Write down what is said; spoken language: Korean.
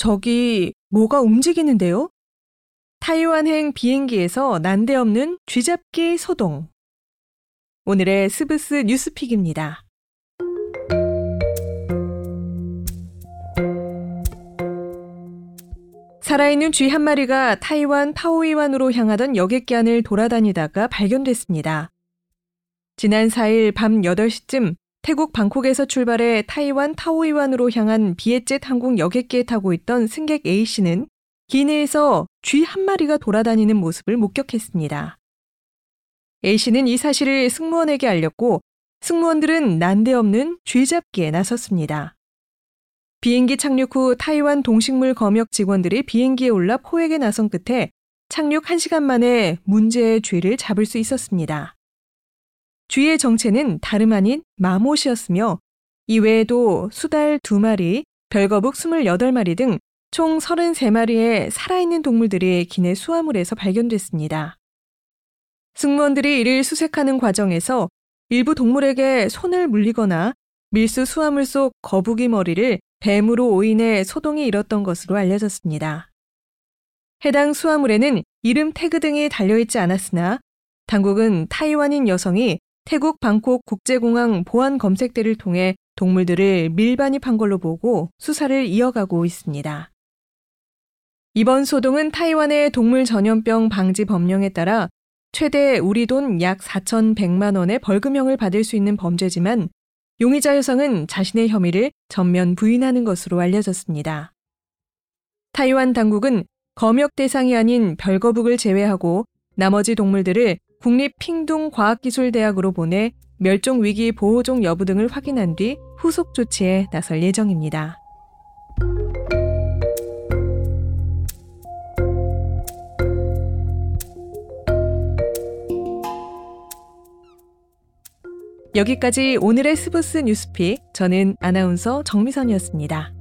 저기 뭐가 움직이는데요? 타이완행 비행기에서 난데없는 쥐잡기 소동. 오늘의 스브스 뉴스픽입니다. 살아있는 쥐 한 마리가 타이완 타오이완으로 향하던 여객기 안을 돌아다니다가 발견됐습니다. 지난 4일 밤 8시쯤 태국 방콕에서 출발해 타이완 타오이완으로 향한 비에젯 항공 여객기에 타고 있던 승객 A씨는 기내에서 쥐 한 마리가 돌아다니는 모습을 목격했습니다. A씨는 이 사실을 승무원에게 알렸고 승무원들은 난데없는 쥐 잡기에 나섰습니다. 비행기 착륙 후 타이완 동식물 검역 직원들이 비행기에 올라 포획에 나선 끝에 착륙 1시간 만에 문제의 쥐를 잡을 수 있었습니다. 쥐의 정체는 다름 아닌 마못이었으며 이외에도 수달 2마리, 별거북 28마리 등 총 33마리의 살아있는 동물들이 기내 수화물에서 발견됐습니다. 승무원들이 이를 수색하는 과정에서 일부 동물에게 손을 물리거나 밀수 수화물 속 거북이 머리를 뱀으로 오인해 소동이 일었던 것으로 알려졌습니다. 해당 수화물에는 이름 태그 등이 달려있지 않았으나 당국은 타이완인 여성이 태국 방콕 국제공항 보안 검색대를 통해 동물들을 밀반입한 걸로 보고 수사를 이어가고 있습니다. 이번 소동은 타이완의 동물 전염병 방지 법령에 따라 최대 우리 돈 약 4,100만 원의 벌금형을 받을 수 있는 범죄지만 용의자 여성은 자신의 혐의를 전면 부인하는 것으로 알려졌습니다. 타이완 당국은 검역 대상이 아닌 별거북을 제외하고 나머지 동물들을 국립 핑둥 과학기술대학으로 보내 멸종 위기 보호종 여부 등을 확인한 뒤 후속 조치에 나설 예정입니다. 여기까지 오늘의 스브스 뉴스픽. 저는 아나운서 정미선이었습니다.